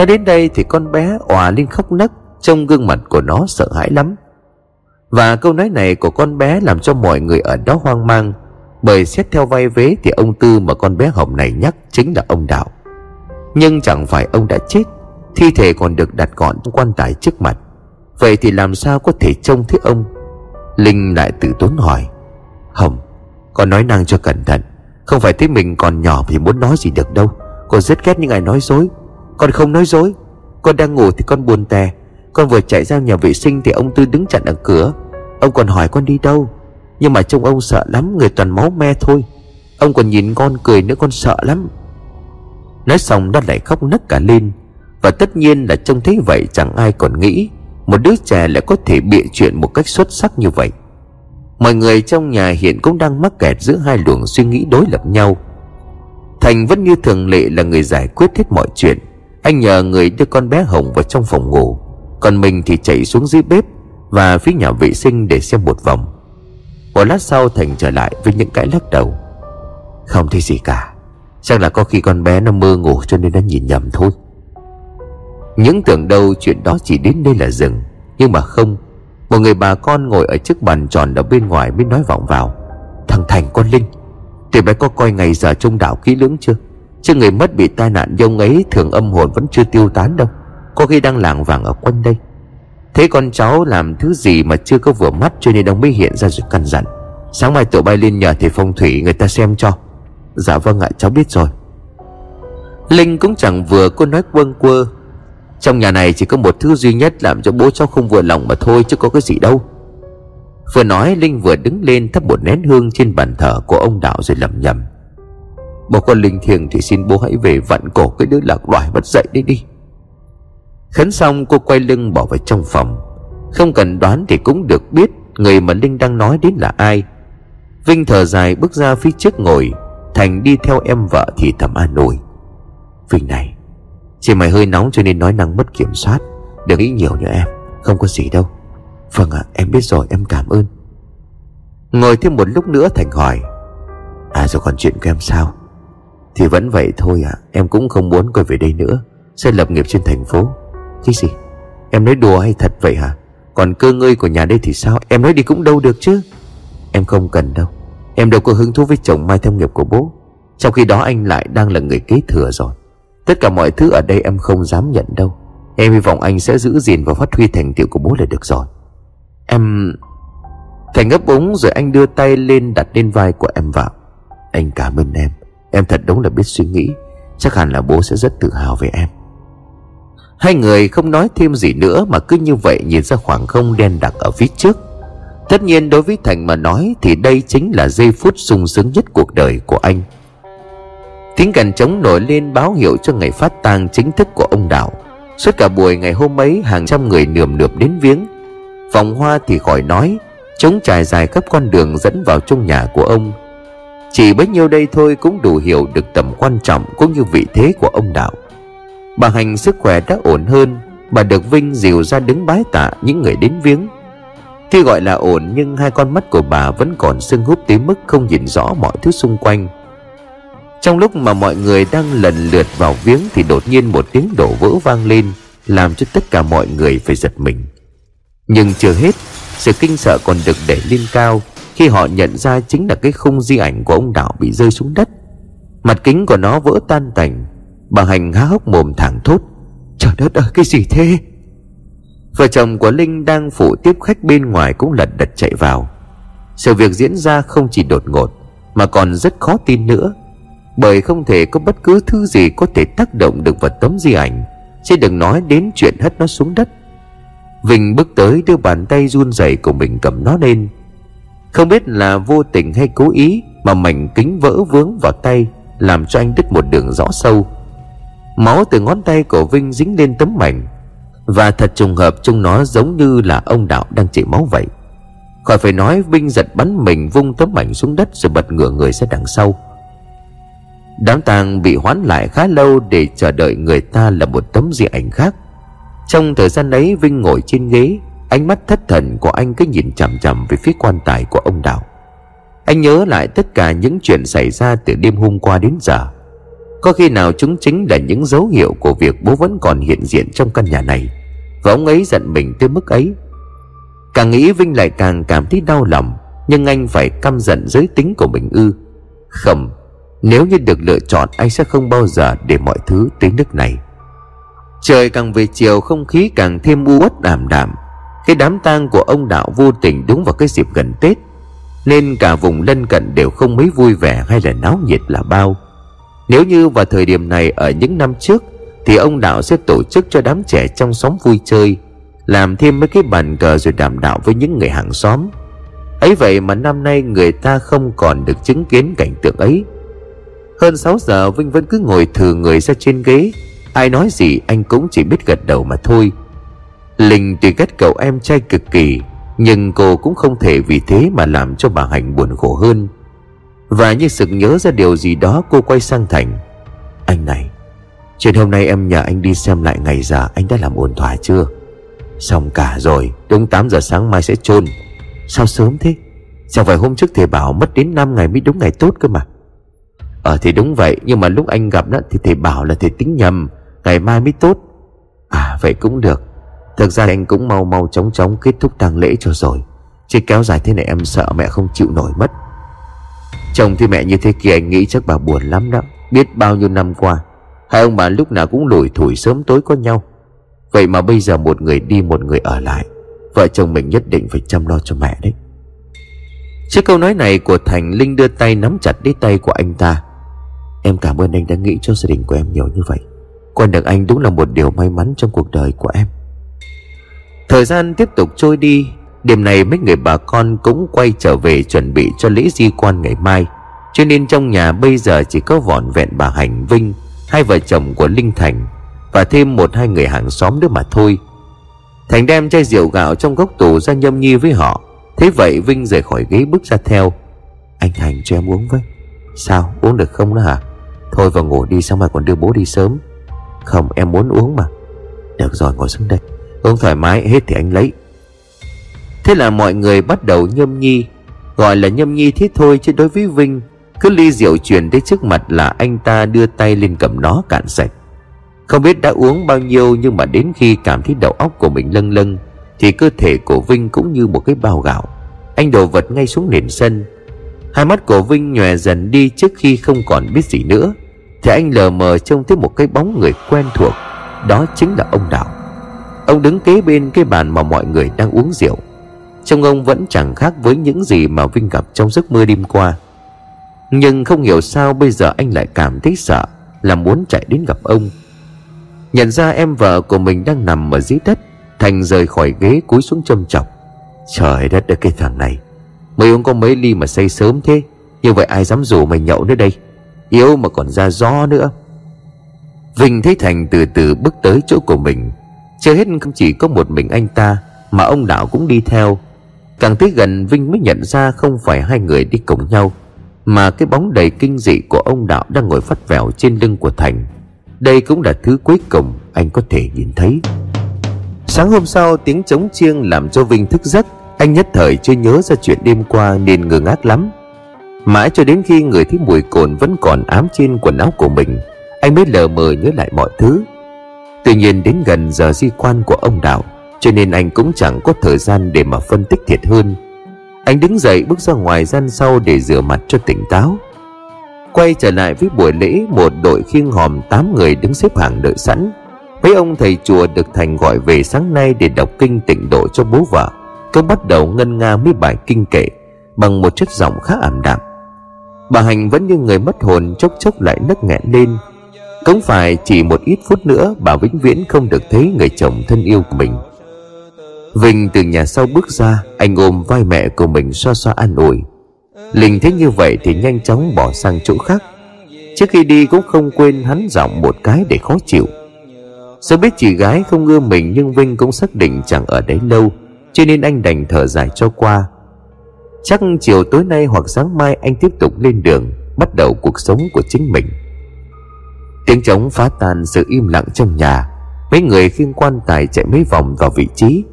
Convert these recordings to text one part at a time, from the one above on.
Nói đến đây thì con bé òa lên khóc nấc Trong gương mặt của nó sợ hãi lắm. Và câu nói này của con bé Làm cho mọi người ở đó hoang mang, Bởi xét theo vai vế Thì ông Tư mà con bé Hồng này nhắc Chính là ông Đạo. Nhưng chẳng phải ông đã chết, Thi thể còn được đặt gọn trong quan tài trước mặt. Vậy thì làm sao có thể trông thấy ông? Linh lại tự tốn hỏi. Hồng, Con nói năng cho cẩn thận, Không phải thấy mình còn nhỏ thì muốn nói gì được đâu. Con rất ghét những ai nói dối. Con không nói dối. Con đang ngủ thì con buồn tè. Con vừa chạy ra nhà vệ sinh thì ông Tư đứng chặn ở cửa. Ông còn hỏi con đi đâu. Nhưng mà trông ông sợ lắm, Người toàn máu me thôi. Ông còn nhìn con cười nữa, con sợ lắm. Nói xong, nó lại khóc nấc cả lên. Và tất nhiên là trông thấy vậy, chẳng ai còn nghĩ Một đứa trẻ lại có thể bịa chuyện một cách xuất sắc như vậy. Mọi người trong nhà hiện cũng đang mắc kẹt giữa hai luồng suy nghĩ đối lập nhau. Thành vẫn như thường lệ là người giải quyết hết mọi chuyện. Anh nhờ người đưa con bé Hồng vào trong phòng ngủ. Còn mình thì chạy xuống dưới bếp Và phía nhà vệ sinh để xem một vòng. Một lát sau Thành trở lại với những cái lắc đầu. Không thấy gì cả. Chắc là có khi con bé nó mơ ngủ cho nên nó nhìn nhầm thôi. Những tưởng đâu chuyện đó chỉ đến đây là dừng. Nhưng mà không, Một người bà con ngồi ở chiếc bàn tròn ở bên ngoài mới nói vọng vào. Thằng Thành con Linh, Thì bé có coi ngày giờ trông đạo kỹ lưỡng chưa? Chứ người mất bị tai nạn dông ấy Thường âm hồn vẫn chưa tiêu tán đâu. Có khi đang làng vàng ở quanh đây. Thế con cháu làm thứ gì mà chưa có vừa mắt Cho nên ông mới hiện ra rồi căn dặn. Sáng mai tụi bay lên nhờ thầy phong thủy người ta xem cho. Dạ vâng ạ, cháu biết rồi. Linh cũng chẳng vừa cô nói quâng quơ. Trong nhà này chỉ có một thứ duy nhất Làm cho bố cháu không vừa lòng mà thôi Chứ có cái gì đâu. Vừa nói, Linh vừa đứng lên thắp một nén hương Trên bàn thờ của ông đạo rồi lầm nhầm Bố con linh thiêng thì xin bố hãy về vặn cổ cái đứa lạc loài bắt dậy đi đi. Khấn xong, cô quay lưng bỏ vào trong phòng. Không cần đoán thì cũng được biết Người mà Linh đang nói đến là ai. Vinh thở dài bước ra phía trước ngồi, Thành đi theo em vợ thì thầm an ủi. Vinh này Chị mày hơi nóng cho nên nói năng mất kiểm soát. Đừng nghĩ nhiều nữa em, Không có gì đâu. Vâng ạ, em biết rồi, em cảm ơn. Ngồi thêm một lúc nữa Thành hỏi. À rồi còn chuyện của em sao? Thì vẫn vậy thôi à Em cũng không muốn quay về đây nữa. Sẽ lập nghiệp trên thành phố. Cái gì? Em nói đùa hay thật vậy hả? Còn cơ ngơi của nhà đây thì sao? Em nói đi cũng đâu được chứ. Em không cần đâu. Em đâu có hứng thú với chồng mai theo nghiệp của bố. Trong khi đó anh lại đang là người kế thừa rồi. Tất cả mọi thứ ở đây em không dám nhận đâu. Em hy vọng anh sẽ giữ gìn và phát huy thành tiệu của bố là được rồi. Em Thành ấp úng rồi anh đưa tay lên đặt lên vai của em vào. Anh cảm ơn em. Em thật đúng là biết suy nghĩ. Chắc hẳn là bố sẽ rất tự hào về em. Hai người không nói thêm gì nữa Mà cứ như vậy nhìn ra khoảng không đen đặc ở phía trước. Tất nhiên đối với Thành mà nói Thì đây chính là giây phút sung sướng nhất cuộc đời của anh. Tiếng cành trống nổi lên báo hiệu cho ngày phát tang chính thức của ông Đạo. Suốt cả buổi ngày hôm ấy, hàng trăm người nườm nượp đến viếng. Vòng hoa thì khỏi nói, Trống trải dài khắp con đường dẫn vào trong nhà của ông. Chỉ bấy nhiêu đây thôi cũng đủ hiểu được tầm quan trọng cũng như vị thế của ông Đạo. Bà Hành sức khỏe đã ổn hơn, Bà được Vinh dìu ra đứng bái tạ những người đến viếng. Tuy gọi là ổn nhưng hai con mắt của bà vẫn còn sưng húp tới mức không nhìn rõ mọi thứ xung quanh. Trong lúc mà mọi người đang lần lượt vào viếng Thì đột nhiên một tiếng đổ vỡ vang lên, Làm cho tất cả mọi người phải giật mình. Nhưng chưa hết, Sự kinh sợ còn được đẩy lên cao. Khi họ nhận ra chính là cái khung di ảnh của ông Đạo bị rơi xuống đất. Mặt kính của nó vỡ tan tành, Bà Hành há hốc mồm thẳng thốt, Trời đất ơi, cái gì thế? Vợ chồng của Linh đang phụ tiếp khách bên ngoài cũng lật đật chạy vào. Sự việc diễn ra không chỉ đột ngột, Mà còn rất khó tin nữa, Bởi không thể có bất cứ thứ gì có thể tác động được vào tấm di ảnh, Chứ đừng nói đến chuyện hất nó xuống đất. Vinh bước tới đưa bàn tay run rẩy của mình cầm nó lên không biết là vô tình hay cố ý Mà mảnh kính vỡ vướng vào tay, Làm cho anh đứt một đường rõ sâu. Máu từ ngón tay của Vinh dính lên tấm mảnh. Và thật trùng hợp trông nó giống như là ông đạo đang chảy máu vậy. Khỏi phải nói Vinh giật bắn mình vung tấm mảnh xuống đất Rồi bật ngửa người ra đằng sau. Đám tang bị hoãn lại khá lâu Để chờ đợi người ta là một tấm di ảnh khác. Trong thời gian ấy, Vinh ngồi trên ghế Ánh mắt thất thần của anh cứ nhìn chằm chằm Về phía quan tài của ông Đạo Anh nhớ lại tất cả những chuyện xảy ra Từ đêm hôm qua đến giờ. Có khi nào chúng chính là những dấu hiệu của việc bố vẫn còn hiện diện trong căn nhà này, Và ông ấy giận mình tới mức ấy? Càng nghĩ Vinh lại càng cảm thấy đau lòng, Nhưng anh phải căm giận giới tính của mình ư. Không, Nếu như được lựa chọn, anh sẽ không bao giờ để mọi thứ tới nước này. Trời càng về chiều, không khí càng thêm u uất ảm đạm. Cái đám tang của ông đạo vô tình đúng vào cái dịp gần Tết, Nên cả vùng lân cận đều không mấy vui vẻ hay là náo nhiệt là bao. Nếu như vào thời điểm này ở những năm trước, Thì ông đạo sẽ tổ chức cho đám trẻ trong xóm vui chơi, Làm thêm mấy cái bàn cờ rồi đàm đạo với những người hàng xóm. Ấy vậy mà năm nay người ta không còn được chứng kiến cảnh tượng ấy. Hơn 6 giờ, Vinh vẫn cứ ngồi thừ người ra trên ghế. Ai nói gì anh cũng chỉ biết gật đầu mà thôi. Linh tuy ghét cậu em trai cực kỳ, Nhưng cô cũng không thể vì thế mà làm cho bà Hạnh buồn khổ hơn. Và như sực nhớ ra điều gì đó, cô quay sang Thành. Anh này, Chuyện hôm nay em nhờ anh đi xem lại ngày già anh đã làm ổn thỏa chưa? Xong cả rồi, Đúng 8 giờ sáng mai sẽ chôn. Sao sớm thế? Sao phải hôm trước thầy bảo mất đến 5 ngày mới đúng ngày tốt cơ mà. Ờ thì đúng vậy, Nhưng mà lúc anh gặp đó thì thầy bảo là thầy tính nhầm, Ngày mai mới tốt. À vậy cũng được. Thực ra anh cũng mau mau chóng chóng kết thúc tang lễ cho rồi. Chứ kéo dài thế này em sợ mẹ không chịu nổi mất. Chồng thì mẹ như thế kia anh nghĩ chắc bà buồn lắm đó. Biết bao nhiêu năm qua, Hai ông bà lúc nào cũng lủi thủi sớm tối có nhau. Vậy mà bây giờ một người đi một người ở lại, Vợ chồng mình nhất định phải chăm lo cho mẹ đấy. Trước câu nói này của Thành Linh đưa tay nắm chặt lấy tay của anh ta. Em cảm ơn anh đã nghĩ cho gia đình của em nhiều như vậy. Quen được anh đúng là một điều may mắn trong cuộc đời của em. Thời gian tiếp tục trôi đi, Đêm nay mấy người bà con cũng quay trở về chuẩn bị cho lễ di quan ngày mai. Cho nên trong nhà bây giờ chỉ có vỏn vẹn bà Hành Vinh, Hai vợ chồng của Linh Thành Và thêm một hai người hàng xóm nữa mà thôi. Thành đem chai rượu gạo trong góc tủ ra nhâm nhi với họ. Thế vậy Vinh rời khỏi ghế bước ra theo. Anh Thành cho em uống với. Sao? Uống được không đó hả? Thôi vào ngủ đi xong mà còn đưa bố đi sớm. Không, em muốn uống mà. Được rồi, ngồi xuống đây. Uống thoải mái hết thì anh lấy. Thế là mọi người bắt đầu nhâm nhi, Gọi là nhâm nhi thế thôi chứ đối với Vinh, Cứ ly rượu truyền tới trước mặt là anh ta đưa tay lên cầm nó cạn sạch. Không biết đã uống bao nhiêu Nhưng mà đến khi cảm thấy đầu óc của mình lâng lâng, Thì cơ thể của Vinh cũng như một cái bao gạo. Anh đổ vật ngay xuống nền sân. Hai mắt của Vinh nhòe dần đi trước khi không còn biết gì nữa. Thì anh lờ mờ trông thấy một cái bóng người quen thuộc, Đó chính là ông Đạo. Ông đứng kế bên cái bàn mà mọi người đang uống rượu. Trông ông vẫn chẳng khác với những gì mà Vinh gặp trong giấc mơ đêm qua. Nhưng không hiểu sao bây giờ anh lại cảm thấy sợ Là muốn chạy đến gặp ông. Nhận ra em vợ của mình đang nằm ở dưới đất, Thành rời khỏi ghế cúi xuống châm chọc. Trời đất ơi, cái thằng này. Mày uống có mấy ly mà say sớm thế, Như vậy ai dám rủ mày nhậu nữa đây? Yếu mà còn ra gió nữa. Vinh thấy Thành từ từ bước tới chỗ của mình. Chưa hết không chỉ có một mình anh ta, Mà ông Đạo cũng đi theo. Càng tới gần, Vinh mới nhận ra không phải hai người đi cùng nhau, Mà cái bóng đầy kinh dị của ông Đạo đang ngồi phát vẻo trên lưng của Thành. Đây cũng là thứ cuối cùng anh có thể nhìn thấy. Sáng hôm sau, tiếng trống chiêng làm cho Vinh thức giấc. Anh nhất thời chưa nhớ ra chuyện đêm qua nên ngơ ngác lắm. Mãi cho đến khi người thấy mùi cồn vẫn còn ám trên quần áo của mình, Anh mới lờ mờ nhớ lại mọi thứ. Tuy nhiên đến gần giờ di quan của ông Đạo Cho nên anh cũng chẳng có thời gian để mà phân tích thiệt hơn. Anh đứng dậy bước ra ngoài gian sau để rửa mặt cho tỉnh táo. Quay trở lại với buổi lễ, Một đội khiêng hòm 8 người đứng xếp hàng đợi sẵn. Mấy ông thầy chùa được Thành gọi về sáng nay để đọc kinh tịnh độ cho bố vợ. Cứ bắt đầu ngân nga mấy bài kinh kệ, Bằng một chất giọng khá ảm đạm. Bà Hành vẫn như người mất hồn, chốc chốc lại nấc nghẹn lên. Cũng phải chỉ một ít phút nữa Bà vĩnh viễn không được thấy người chồng thân yêu của mình. Vinh từ nhà sau bước ra, Anh ôm vai mẹ của mình xoa xoa an ủi. Linh thấy như vậy thì nhanh chóng bỏ sang chỗ khác. Trước khi đi cũng không quên hắn giọng một cái để khó chịu. Dù biết chị gái không ưa mình Nhưng Vinh cũng xác định chẳng ở đấy lâu, Cho nên anh đành thở dài cho qua. Chắc chiều tối nay hoặc sáng mai anh tiếp tục lên đường, Bắt đầu cuộc sống của chính mình. Tiếng trống phá tan sự im lặng trong nhà. Mấy người khiêng quan tài chạy mấy vòng vào vị trí.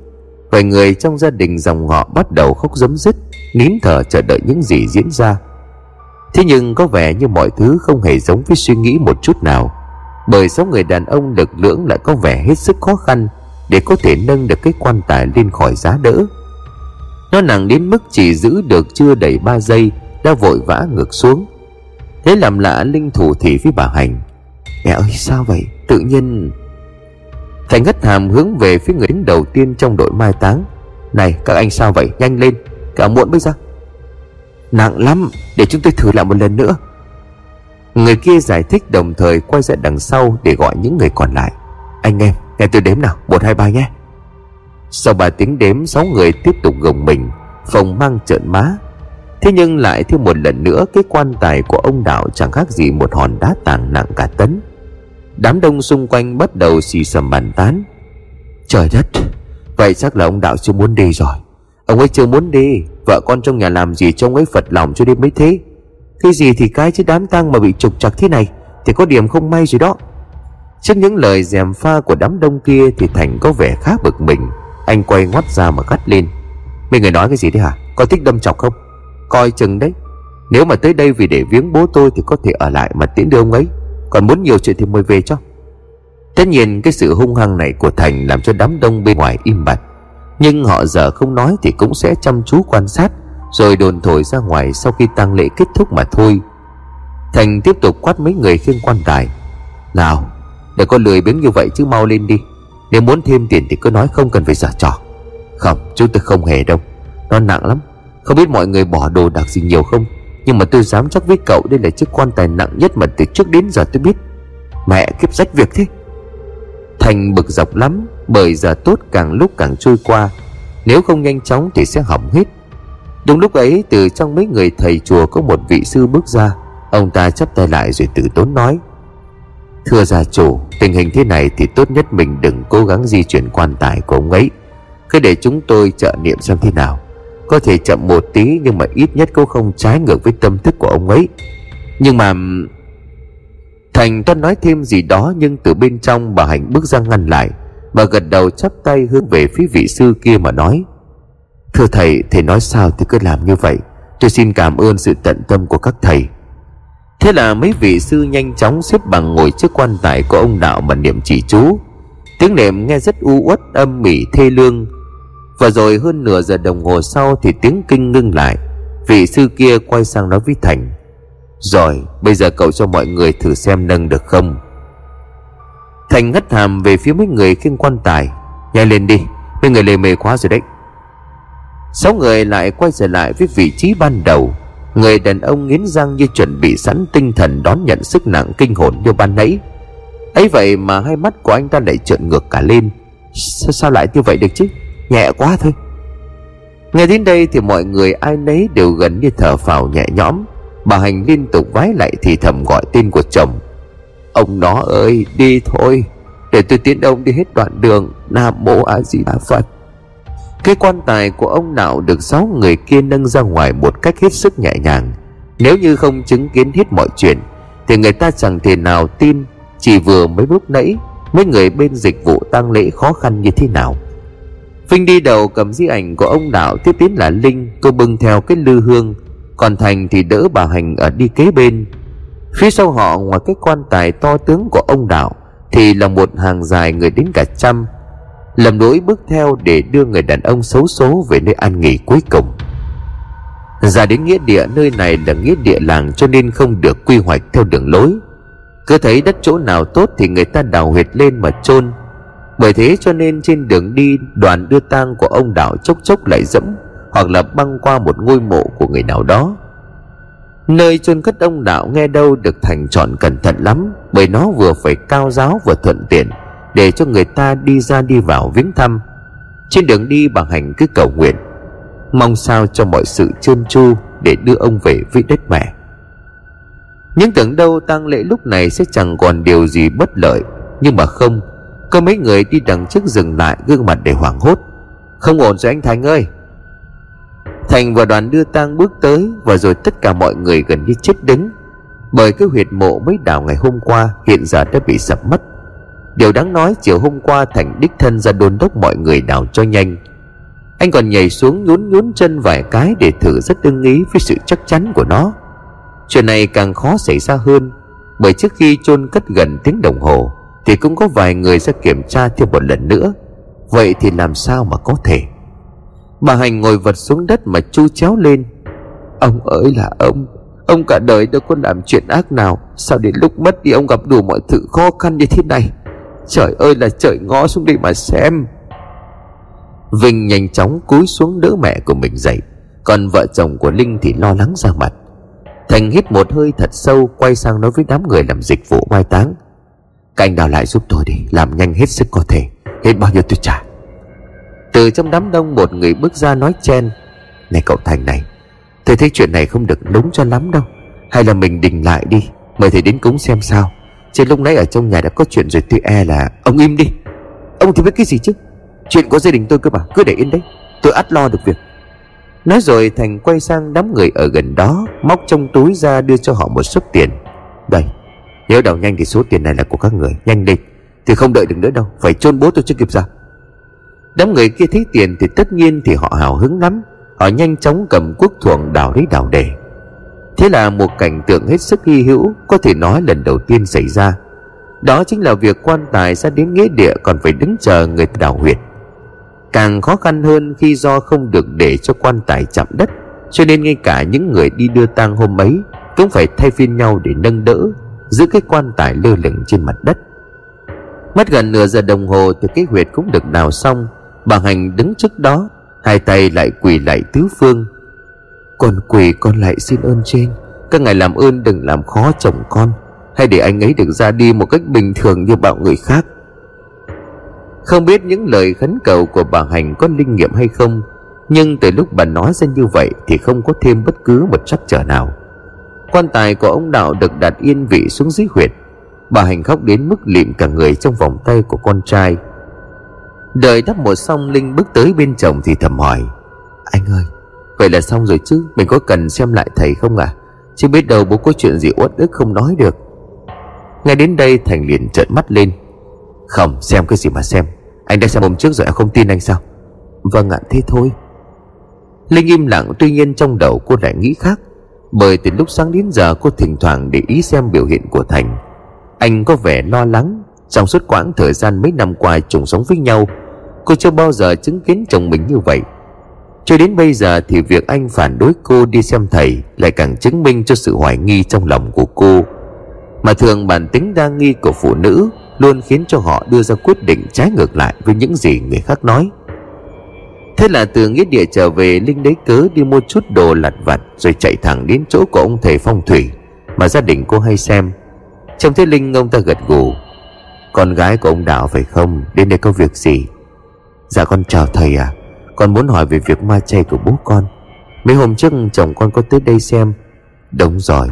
Vài người trong gia đình dòng họ bắt đầu khóc giấm dứt, Nín thở chờ đợi những gì diễn ra. Thế nhưng có vẻ như mọi thứ không hề giống với suy nghĩ một chút nào. Bởi số người đàn ông lực lưỡng lại có vẻ hết sức khó khăn Để có thể nâng được cái quan tài lên khỏi giá đỡ? Nó nặng đến mức chỉ giữ được chưa đầy 3 giây, Đã vội vã ngược xuống. Thế làm lạ Linh thủ thị với bà Hành. Mẹ ơi, sao vậy? Tự nhiên Thành ngất hàm hướng về phía người đứng đầu tiên trong đội mai táng. Này, các anh sao vậy? Nhanh lên, Cả muộn bây giờ. Nặng lắm, Để chúng tôi thử lại một lần nữa. Người kia giải thích đồng thời quay ra đằng sau Để gọi những người còn lại. Anh em, nghe tôi đếm nào? Một, hai, ba nhé. Sau ba tiếng đếm, Sáu người tiếp tục gồng mình Phòng mang trợn má. Thế nhưng lại thêm một lần nữa, Cái quan tài của ông đạo chẳng khác gì Một hòn đá tảng nặng cả tấn. Đám đông xung quanh bắt đầu xì xầm bàn tán. Trời đất, Vậy chắc là ông đạo chưa muốn đi rồi. Ông ấy chưa muốn đi, Vợ con trong nhà làm gì trông ấy phật lòng cho đi mấy thế? Cái gì thì cái chứ đám tang mà bị trục chặt thế này, Thì có điểm không may rồi đó. Trước những lời dèm pha của đám đông kia Thì Thành có vẻ khá bực mình. Anh quay ngoắt ra mà gắt lên. Mấy người nói cái gì đấy hả? Có thích đâm chọc không? Coi chừng đấy. Nếu mà tới đây vì để viếng bố tôi Thì có thể ở lại mà tiễn đưa ông ấy. Còn muốn nhiều chuyện thì mời về cho. Tất nhiên cái sự hung hăng này của Thành Làm cho đám đông bên ngoài im bặt. Nhưng họ giờ không nói thì cũng sẽ chăm chú quan sát, Rồi đồn thổi ra ngoài Sau khi tang lễ kết thúc mà thôi. Thành tiếp tục quát mấy người khiêng quan tài Nào, để có lười biếng như vậy chứ mau lên đi. Nếu muốn thêm tiền thì cứ nói không cần phải giả trò. Không, chúng tôi không hề đâu. Nó nặng lắm. Không biết mọi người bỏ đồ đạc gì nhiều không? Nhưng mà tôi dám chắc với cậu Đây là chiếc quan tài nặng nhất mà từ trước đến giờ tôi biết. Mẹ kiếp rách việc thế. Thành bực dọc lắm, Bởi giờ tốt càng lúc càng trôi qua. Nếu không nhanh chóng thì sẽ hỏng hết. Đúng lúc ấy, từ trong mấy người thầy chùa Có một vị sư bước ra. Ông ta chắp tay lại rồi tự tốn nói, Thưa gia chủ, Tình hình thế này thì tốt nhất mình đừng cố gắng di chuyển quan tài của ông ấy. Cứ để chúng tôi trợ niệm xem thế nào. Có thể chậm một tí Nhưng mà ít nhất cũng không trái ngược với tâm thức của ông ấy. Nhưng mà Thành toan nói thêm gì đó Nhưng từ bên trong bà Hạnh bước ra ngăn lại. Bà gật đầu chắp tay hướng về phía vị sư kia mà nói, Thưa thầy Thầy nói sao thì cứ làm như vậy. Tôi xin cảm ơn sự tận tâm của các thầy. Thế là mấy vị sư nhanh chóng xếp bằng ngồi trước quan tài của ông đạo mà niệm chỉ chú. Tiếng niệm nghe rất u uất, âm mỉ thê lương. Và rồi hơn nửa giờ đồng hồ sau thì tiếng kinh ngưng lại. Vị sư kia quay sang nói với Thành Rồi bây giờ cậu cho mọi người thử xem nâng được không? Thành ngất hàm về phía mấy người khiêng quan tài. Nhanh lên đi Mấy người lề mề quá rồi đấy. Sáu người lại quay trở lại với vị trí ban đầu. Người đàn ông nghiến răng như chuẩn bị sẵn tinh thần đón nhận sức nặng kinh hồn như ban nãy. Ấy vậy mà hai mắt của anh ta lại trợn ngược cả lên. Sao, sao lại như vậy được chứ? Nhẹ quá thôi. Nghe đến đây thì mọi người ai nấy đều gần như thở phào nhẹ nhõm. Bà hành liên tục vái lại thì thầm gọi tên của chồng. Ông nó ơi, đi thôi. Để tôi tiến ông đi hết đoạn đường, nam mô a di đà phật. Cái quan tài của ông nào được sáu người kia nâng ra ngoài một cách hết sức nhẹ nhàng. Nếu như không chứng kiến hết mọi chuyện, Thì người ta chẳng thể nào tin Chỉ vừa mấy lúc nãy, Mấy người bên dịch vụ tang lễ khó khăn như thế nào. Vinh đi đầu cầm di ảnh của ông đạo, Tiếp đến là Linh, Cô bưng theo cái lư hương. Còn Thành thì đỡ bà Hành ở đi kế bên. Phía sau họ, ngoài cái quan tài to tướng của ông đạo, Thì là một hàng dài người đến cả trăm. Lầm lỗi bước theo để đưa người đàn ông xấu số về nơi an nghỉ cuối cùng. Ra đến nghĩa địa, nơi này là nghĩa địa làng cho nên không được quy hoạch theo đường lối. Cứ thấy đất chỗ nào tốt thì người ta đào huyệt lên mà chôn bởi thế cho nên trên đường đi, đoàn đưa tang của ông đạo chốc chốc lại dẫm, hoặc là băng qua một ngôi mộ của người nào đó. Nơi chôn cất ông đạo nghe đâu được thành chọn cẩn thận lắm, bởi nó vừa phải cao giáo vừa thuận tiện, để cho người ta đi ra đi vào viếng thăm. Trên đường đi bà hành cứ cầu nguyện, mong sao cho mọi sự trơn tru để đưa ông về với đất mẹ. Những tưởng đâu tang lễ lúc này sẽ chẳng còn điều gì bất lợi, nhưng mà không có mấy người đi đằng trước dừng lại gương mặt để hoảng hốt. Không ổn rồi anh thành ơi. Thành và đoàn đưa tang bước tới và rồi tất cả mọi người gần như chết đứng. Bởi cái huyệt mộ mới đào ngày hôm qua hiện giờ đã bị sập mất. Điều đáng nói chiều hôm qua Thành đích thân ra đôn đốc mọi người đào cho nhanh. Anh còn nhảy xuống nhún nhún chân vài cái Để thử rất ưng ý với sự chắc chắn của nó. Chuyện này càng khó xảy ra hơn, Bởi trước khi chôn cất gần tiếng đồng hồ thì cũng có vài người ra kiểm tra thêm một lần nữa. Vậy thì làm sao mà có thể? Bà Hành ngồi vật xuống đất mà chu chéo lên. Ông ơi là ông Ông cả đời đâu có làm chuyện ác nào. Sao đến lúc mất đi ông gặp đủ mọi thứ khó khăn như thế này? Trời ơi là trời ngó xuống đây mà xem. Vinh nhanh chóng cúi xuống đỡ mẹ của mình dậy. Còn vợ chồng của Linh thì lo lắng ra mặt. Thành hít một hơi thật sâu, Quay sang nói với đám người làm dịch vụ mai táng. Các anh đào lại giúp tôi đi, Làm nhanh hết sức có thể. Hết bao nhiêu tôi trả? Từ trong đám đông, một người bước ra nói chen. Này cậu Thành này, Tôi thấy chuyện này không được đúng cho lắm đâu. Hay là mình đình lại đi, Mời thầy đến cúng xem sao. Chứ lúc nãy ở trong nhà đã có chuyện rồi, tôi e là Ông im đi. Ông thì biết cái gì chứ? Chuyện của gia đình tôi cơ mà, Cứ để yên đấy. Tôi ắt lo được việc. Nói rồi, Thành quay sang đám người ở gần đó, Móc trong túi ra đưa cho họ một số tiền. Đây nếu đào nhanh thì số tiền này là của các người. Nhanh đi. Thì không đợi được nữa đâu. Phải chôn bố tôi chưa kịp ra Đám người kia thấy tiền thì tất nhiên thì họ hào hứng lắm. Họ nhanh chóng cầm cuốc thuồng đào đấy đào để Thế là một cảnh tượng hết sức hy hữu Có thể nói lần đầu tiên xảy ra. Đó chính là việc quan tài ra đến nghĩa địa Còn phải đứng chờ người đào huyệt. Càng khó khăn hơn khi do không được để cho quan tài chạm đất, Cho nên ngay cả những người đi đưa tang hôm ấy Cũng phải thay phiên nhau để nâng đỡ. Giữ cái quan tài lơ lửng trên mặt đất. Mất gần nửa giờ đồng hồ Thì cái huyệt cũng được đào xong, Bà Hành đứng trước đó, Hai tay lại quỳ lại tứ phương. Con quỳ, con lại xin ơn trên. Các ngài làm ơn đừng làm khó chồng con. Hay để anh ấy được ra đi một cách bình thường như bao người khác. Không biết những lời khấn cầu của bà Hành có linh nghiệm hay không, Nhưng từ lúc bà nói ra như vậy Thì không có thêm bất cứ một trắc trở nào. Quan tài của ông Đạo được đặt yên vị xuống dưới huyệt. Bà Hành khóc đến mức lịm cả người trong vòng tay của con trai. Đợi đắp một xong Linh bước tới bên chồng thì thầm hỏi, Anh ơi, Vậy là xong rồi chứ? Mình có cần xem lại thầy không à? Chứ biết đâu bố có chuyện gì uất ức không nói được. Ngay đến đây Thành liền trợn mắt lên. Không, xem cái gì mà xem. Anh đã xem hôm trước rồi em không tin anh sao? Vâng ạ, thế thôi. Linh im lặng, tuy nhiên trong đầu cô lại nghĩ khác. Bởi từ lúc sáng đến giờ cô thỉnh thoảng để ý xem biểu hiện của Thành. Anh có vẻ lo lắng, Trong suốt quãng thời gian mấy năm qua chung sống với nhau, Cô chưa bao giờ chứng kiến chồng mình như vậy. Cho đến bây giờ thì việc anh phản đối cô đi xem thầy Lại càng chứng minh cho sự hoài nghi trong lòng của cô. Mà thường bản tính đa nghi của phụ nữ Luôn khiến cho họ đưa ra quyết định trái ngược lại với những gì người khác nói. Thế là từ nghĩa địa trở về, Linh lấy cớ đi mua chút đồ lặt vặt, Rồi chạy thẳng đến chỗ của ông thầy phong thủy, Mà gia đình cô hay xem. Trong thế Linh, ông ta gật gù. Con gái của ông Đạo phải không? Đến đây có việc gì? Dạ con chào thầy à Con muốn hỏi về việc ma chay của bố con. Mấy hôm trước chồng con có tới đây xem. Đúng rồi.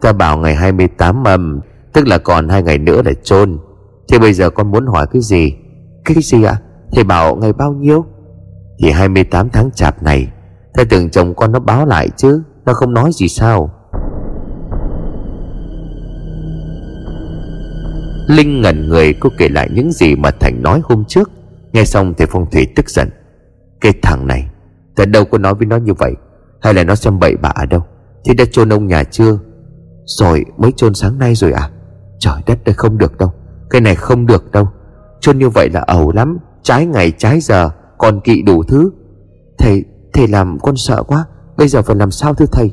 Ta bảo ngày 28 âm, Tức là còn hai ngày nữa là chôn. Thế bây giờ con muốn hỏi cái gì? Cái gì ạ? À? Thầy bảo ngày bao nhiêu? Thì 28 tháng chạp này Thầy tưởng chồng con nó báo lại chứ, Nó không nói gì sao? Linh ngẩn người, cô kể lại những gì mà Thành nói hôm trước. Nghe xong thì phong thủy tức giận. Cái thằng này Thật đâu có nói với nó như vậy? Hay là nó xem bậy bạ ở đâu? Thì đã chôn ông nhà chưa? Rồi, mới chôn sáng nay rồi à? Trời đất đây không được đâu. Cái này không được đâu. Chôn như vậy là ẩu lắm. Trái ngày, trái giờ. Còn kỵ đủ thứ. Thầy Thầy làm con sợ quá, Bây giờ phải làm sao thưa thầy?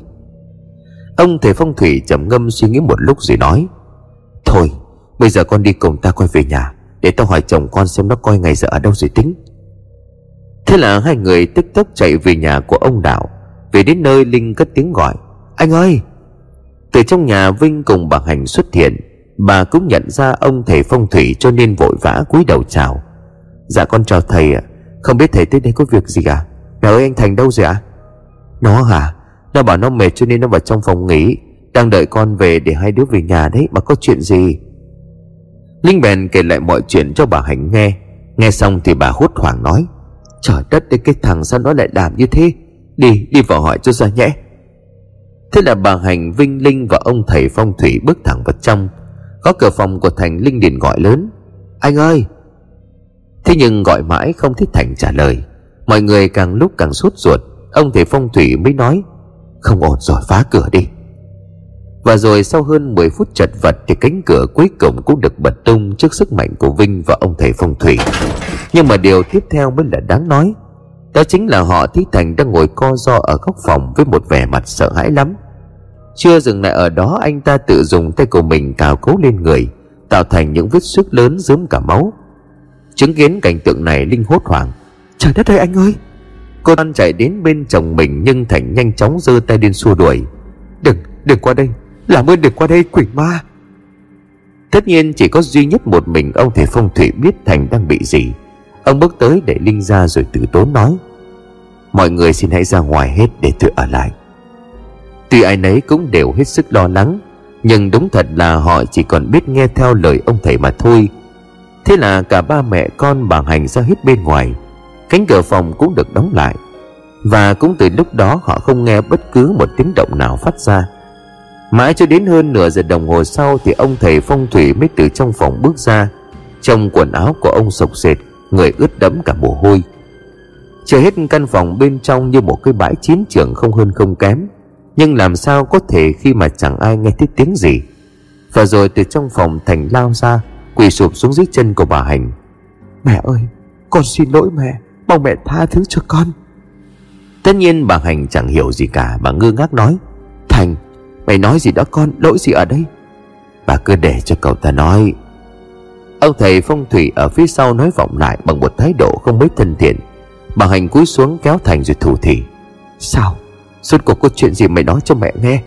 Ông thầy phong thủy trầm ngâm suy nghĩ một lúc rồi nói, Thôi, Bây giờ con đi cùng ta quay về nhà, để tao hỏi chồng con xem nó coi ngày giờ ở đâu rồi tính. Thế là hai người tức tốc chạy về nhà của ông Đạo, Về đến nơi Linh cất tiếng gọi, Anh ơi! Từ trong nhà Vinh cùng bà Hành xuất hiện, Bà cũng nhận ra ông thầy phong thủy cho nên vội vã cúi đầu chào. Dạ con chào thầy ạ. Không biết thầy tới đây có việc gì cả. Mẹ ơi, anh Thành đâu rồi ạ? Nó hả? Nó bảo nó mệt cho nên nó vào trong phòng nghỉ. Đang đợi con về để hai đứa về nhà đấy. Mà có chuyện gì? Linh bèn kể lại mọi chuyện cho bà Hạnh nghe. Nghe xong thì bà hốt hoảng nói, Trời đất đấy cái thằng sao nó lại làm như thế? Đi đi vào hỏi cho ra nhé. Thế là bà Hành Vinh Linh và ông thầy phong thủy bước thẳng vào trong. Có cửa phòng của Thành Linh liền gọi lớn, Anh ơi Thế nhưng gọi mãi không thấy Thành trả lời. Mọi người càng lúc càng sốt ruột. Ông thầy phong thủy mới nói, Không ổn rồi, phá cửa đi. Và rồi sau hơn 10 phút chật vật Thì cánh cửa cuối cùng cũng được bật tung Trước sức mạnh của Vinh và ông thầy phong thủy. Nhưng mà điều tiếp theo mới là đáng nói, Đó chính là họ Thí Thành đang ngồi co do ở góc phòng Với một vẻ mặt sợ hãi lắm. Chưa dừng lại ở đó, Anh ta tự dùng tay của mình cào cấu lên người, Tạo thành những vết sức lớn dớm cả máu. Chứng kiến cảnh tượng này Linh hốt hoảng. Trời đất ơi anh ơi! Cô An chạy đến bên chồng mình Nhưng Thành nhanh chóng giơ tay lên xua đuổi. Đừng, đừng qua đây. Làm ơn đừng qua đây quỷ ma. Tất nhiên chỉ có duy nhất một mình Ông thầy phong thủy biết Thành đang bị gì. Ông bước tới để Linh ra rồi tự tốn nói Mọi người xin hãy ra ngoài hết để tôi ở lại. Tuy ai nấy cũng đều hết sức lo lắng Nhưng đúng thật là họ chỉ còn biết nghe theo lời ông thầy mà thôi Thế là cả ba mẹ con bà Hành ra hết bên ngoài. Cánh cửa phòng cũng được đóng lại. Và cũng từ lúc đó họ không nghe bất cứ một tiếng động nào phát ra. Mãi cho đến hơn nửa giờ đồng hồ sau Thì ông thầy phong thủy mới từ trong phòng bước ra, Trong quần áo của ông sộc sệt, Người ướt đẫm cả mồ hôi. Chờ hết căn phòng bên trong như một cái bãi chiến trường không hơn không kém, Nhưng làm sao có thể khi mà chẳng ai nghe thấy tiếng gì. Và rồi từ trong phòng Thành lao ra Quỳ sụp xuống dưới chân của bà Hành. Mẹ ơi Con xin lỗi mẹ Mong mẹ tha thứ cho con. Tất nhiên bà Hành chẳng hiểu gì cả Bà ngơ ngác nói Thành Mày nói gì đó con Lỗi gì ở đây? Bà cứ để cho cậu ta nói. Ông thầy phong thủy ở phía sau nói vọng lại Bằng một thái độ không mấy thân thiện. Bà Hành cúi xuống kéo Thành rồi thủ thỉ. Sao? Suốt cuộc có chuyện gì mày nói cho mẹ nghe.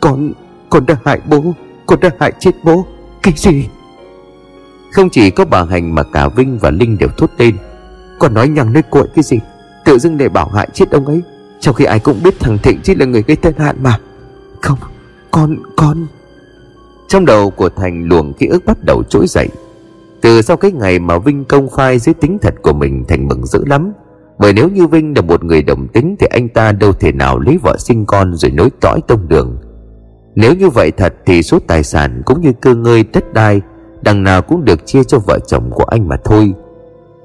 Con Con đã hại bố Con đã hại chết bố. Cái gì không chỉ có bà Hành mà cả Vinh và Linh đều thốt lên. Còn nói nhằng nơi cuội cái gì? Tự dưng để bảo hại chết ông ấy, Trong khi ai cũng biết thằng Thịnh chỉ là người gây tai nạn mà. Không, Con Con. Trong đầu của Thành, luồng ký ức bắt đầu trỗi dậy. Từ sau cái ngày mà Vinh công khai dưới tính thật của mình, Thành mừng dữ lắm. Bởi nếu như Vinh là một người đồng tính Thì anh ta đâu thể nào lấy vợ sinh con Rồi nối dõi tông đường. Nếu như vậy thật thì số tài sản Cũng như cơ ngơi đất đai Đằng nào cũng được chia cho vợ chồng của anh mà thôi.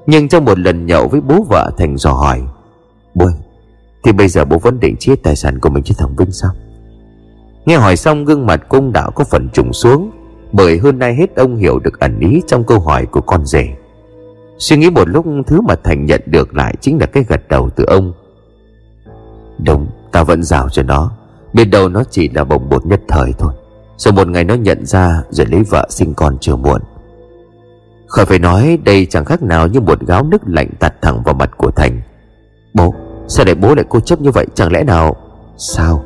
Nhưng trong một lần nhậu với bố vợ Thành dò hỏi, Bố Thì bây giờ bố vẫn định chia tài sản của mình cho thằng Vinh sao? Nghe hỏi xong, gương mặt cung đạo có phần trùng xuống, bởi hơn nay hết ông hiểu được ẩn ý trong câu hỏi của con rể. Suy nghĩ một lúc, thứ mà thành nhận được lại chính là cái gật đầu từ ông. Đúng, ta vẫn rào cho nó, biết đâu nó chỉ là bồng bột nhất thời thôi rồi một ngày nó nhận ra rồi lấy vợ sinh con chưa muộn. Khỏi phải nói đây chẳng khác nào như một gáo nước lạnh tạt thẳng vào mặt của thành. Bố, sao để bố lại cố chấp như vậy? Chẳng lẽ nào? Sao?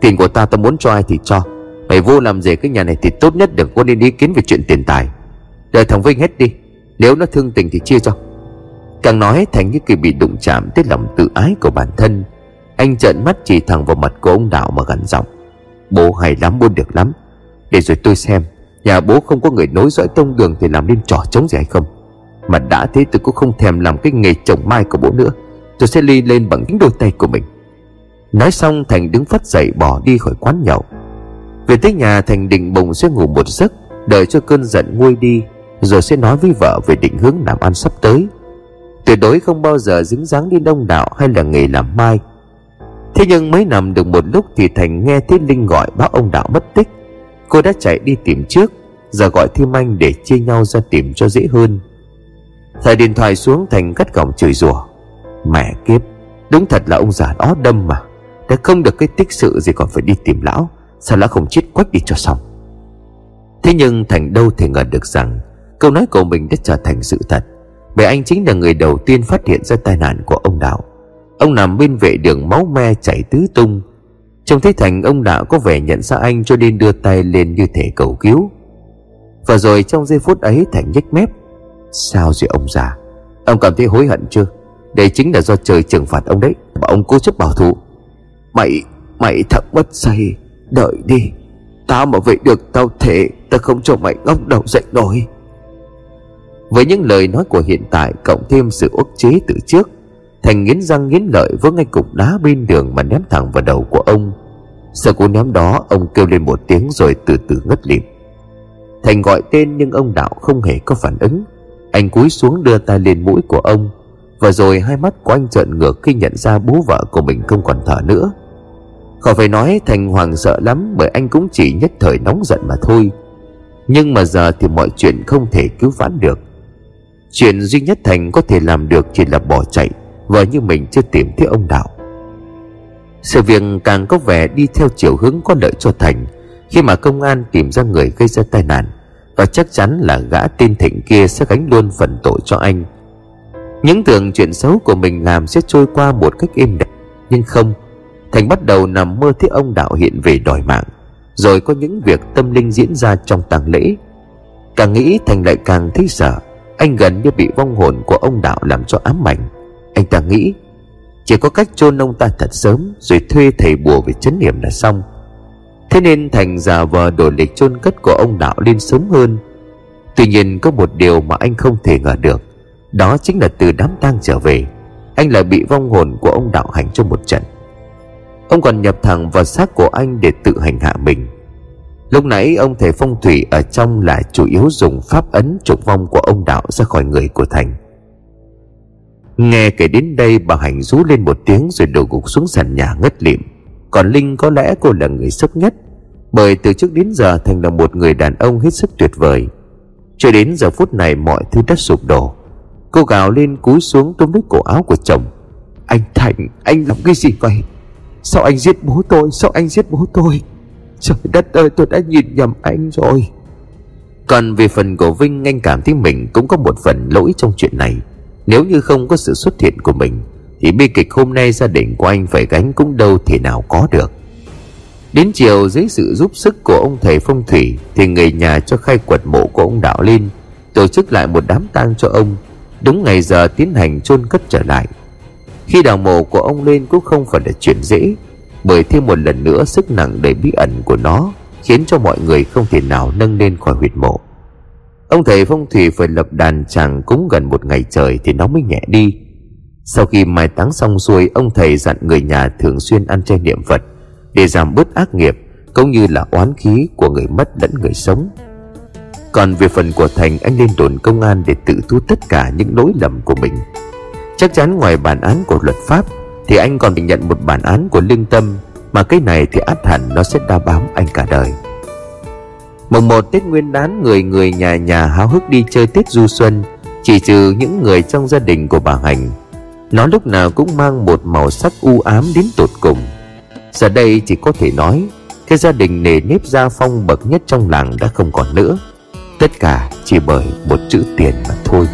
Tiền của ta ta muốn cho ai thì cho. Mày vô làm gì cái nhà này thì tốt nhất đừng có nên ý kiến về chuyện tiền tài. Đợi thằng Vinh hết đi. Nếu nó thương tình thì chia cho. Càng nói Thành như kỳ bị đụng chạm tới lòng tự ái của bản thân. Anh trợn mắt chỉ thẳng vào mặt của ông Đạo mà gằn giọng. Bố hay lắm buôn được lắm. Để rồi tôi xem, Nhà bố không có người nối dõi tông đường Thì làm nên trò chống gì hay không? Mà đã thế tôi cũng không thèm làm cái nghề trồng mai của bố nữa. Tôi sẽ ly lên bằng những đôi tay của mình. Nói xong, Thành đứng phất dậy bỏ đi khỏi quán nhậu. Về tới nhà, Thành định bụng sẽ ngủ một giấc, Đợi cho cơn giận nguôi đi, Rồi sẽ nói với vợ về định hướng làm ăn sắp tới. Tuyệt đối không bao giờ dính dáng đi đông đạo Hay là nghề làm mai. Thế nhưng mới nằm được một lúc Thì Thành nghe thấy Linh gọi báo ông đạo mất tích. Cô đã chạy đi tìm trước, Giờ gọi thêm anh để chia nhau ra tìm cho dễ hơn. Thầy điện thoại xuống Thành cắt cổng chửi rủa, Mẹ kiếp, Đúng thật là ông già đó đâm mà, Đã không được cái tích sự gì còn phải đi tìm lão, Sao lão không chết quách đi cho xong? Thế nhưng Thành đâu thể ngờ được rằng Câu nói của mình đã trở thành sự thật. Bởi anh chính là người đầu tiên phát hiện ra tai nạn của ông Đạo. Ông nằm bên vệ đường máu me chảy tứ tung Trông thấy Thành ông Đạo có vẻ nhận ra anh cho nên đưa tay lên như thể cầu cứu. Và rồi trong giây phút ấy Thành nhếch mép. Sao rồi ông già? Ông cảm thấy hối hận chưa? Đây chính là do trời trừng phạt ông đấy. Mà ông cố chấp bảo thủ. Mày, mày thật mất say. Đợi đi. Tao mà vậy được tao thể Tao không cho mày ngóc đầu dậy nổi. Với những lời nói của hiện tại Cộng thêm sự ức chế từ trước Thành nghiến răng nghiến lợi với ngay cục đá bên đường Mà ném thẳng vào đầu của ông. Sau cú ném đó, Ông kêu lên một tiếng rồi từ từ ngất lịm. Thành gọi tên nhưng ông Đạo không hề có phản ứng. Anh cúi xuống đưa tay lên mũi của ông. Và rồi hai mắt của anh trợn ngược khi nhận ra bố vợ của mình không còn thở nữa. Khỏi phải nói Thành hoàng sợ lắm Bởi anh cũng chỉ nhất thời nóng giận mà thôi. Nhưng mà giờ thì mọi chuyện không thể cứu vãn được. Chuyện duy nhất Thành có thể làm được chỉ là bỏ chạy, Vợ như mình chưa tìm thấy ông Đạo. Sự việc càng có vẻ đi theo chiều hướng có lợi cho Thành. Khi mà công an tìm ra người gây ra tai nạn, Và chắc chắn là gã tên Thịnh kia sẽ gánh luôn phần tội cho anh. Những tưởng chuyện xấu của mình làm sẽ trôi qua một cách êm đẹp, Nhưng không, Thành bắt đầu nằm mơ thấy ông Đạo hiện về đòi mạng. Rồi có những việc tâm linh diễn ra trong tang lễ. Càng nghĩ Thành lại càng thấy sợ. Anh gần như bị vong hồn của ông Đạo làm cho ám ảnh. Anh ta nghĩ chỉ có cách chôn ông ta thật sớm Rồi thuê thầy bùa về chấn niệm là xong. Thế nên Thành giả vờ đổi lịch chôn cất của ông Đạo lên sớm hơn. Tuy nhiên có một điều mà anh không thể ngờ được, Đó chính là từ đám tang trở về, Anh lại bị vong hồn của ông Đạo hành cho một trận. Ông còn nhập thẳng vào xác của anh để tự hành hạ mình. Lúc nãy ông thầy phong thủy ở trong là chủ yếu dùng pháp ấn trục vong của ông đạo ra khỏi người của Thành. Nghe kể đến đây bà hạnh rú lên một tiếng rồi đổ gục xuống sàn nhà ngất lịm. Còn Linh có lẽ cô là người sốc nhất, Bởi từ trước đến giờ Thành là một người đàn ông hết sức tuyệt vời. Cho đến giờ phút này mọi thứ đã sụp đổ. Cô gào lên cúi xuống túm lấy cổ áo của chồng. Anh Thành, Anh làm cái gì vậy? Sao anh giết bố tôi? Sao anh giết bố tôi? Trời đất ơi, tôi đã nhìn nhầm anh rồi. Còn về phần của Vinh, Anh cảm thấy mình cũng có một phần lỗi trong chuyện này. Nếu như không có sự xuất hiện của mình, Thì bi kịch hôm nay gia đình của anh phải gánh cũng đâu thể nào có được. Đến chiều, dưới sự giúp sức của ông thầy phong thủy, Thì người nhà cho khai quật mộ của ông Đạo lên Tổ chức lại một đám tang cho ông. Đúng ngày giờ tiến hành chôn cất trở lại. Khi đào mộ của ông lên cũng không phải là chuyện dễ, bởi thêm một lần nữa sức nặng đầy bí ẩn của nó khiến cho mọi người không thể nào nâng lên khỏi huyệt mộ ông thầy phong thủy phải lập đàn chàng cúng gần một ngày trời thì nó mới nhẹ đi. Sau khi mai táng xong xuôi, ông thầy dặn người nhà thường xuyên ăn chay niệm phật để giảm bớt ác nghiệp cũng như là oán khí của người mất lẫn người sống. Còn về phần của thành, anh lên đồn công an để tự thu tất cả những lỗi lầm của mình. Chắc chắn ngoài bản án của luật pháp Thì anh còn bị nhận một bản án của lương tâm, Mà cái này thì át hẳn nó sẽ đa bám anh cả đời. Mùng một Tết Nguyên đán, Người người nhà nhà háo hức đi chơi Tết du xuân, Chỉ trừ những người trong gia đình của bà Hành Nó lúc nào cũng mang một màu sắc u ám đến tột cùng. Giờ đây chỉ có thể nói, Cái gia đình nề nếp gia phong bậc nhất trong làng đã không còn nữa. Tất cả chỉ bởi một chữ tiền mà thôi.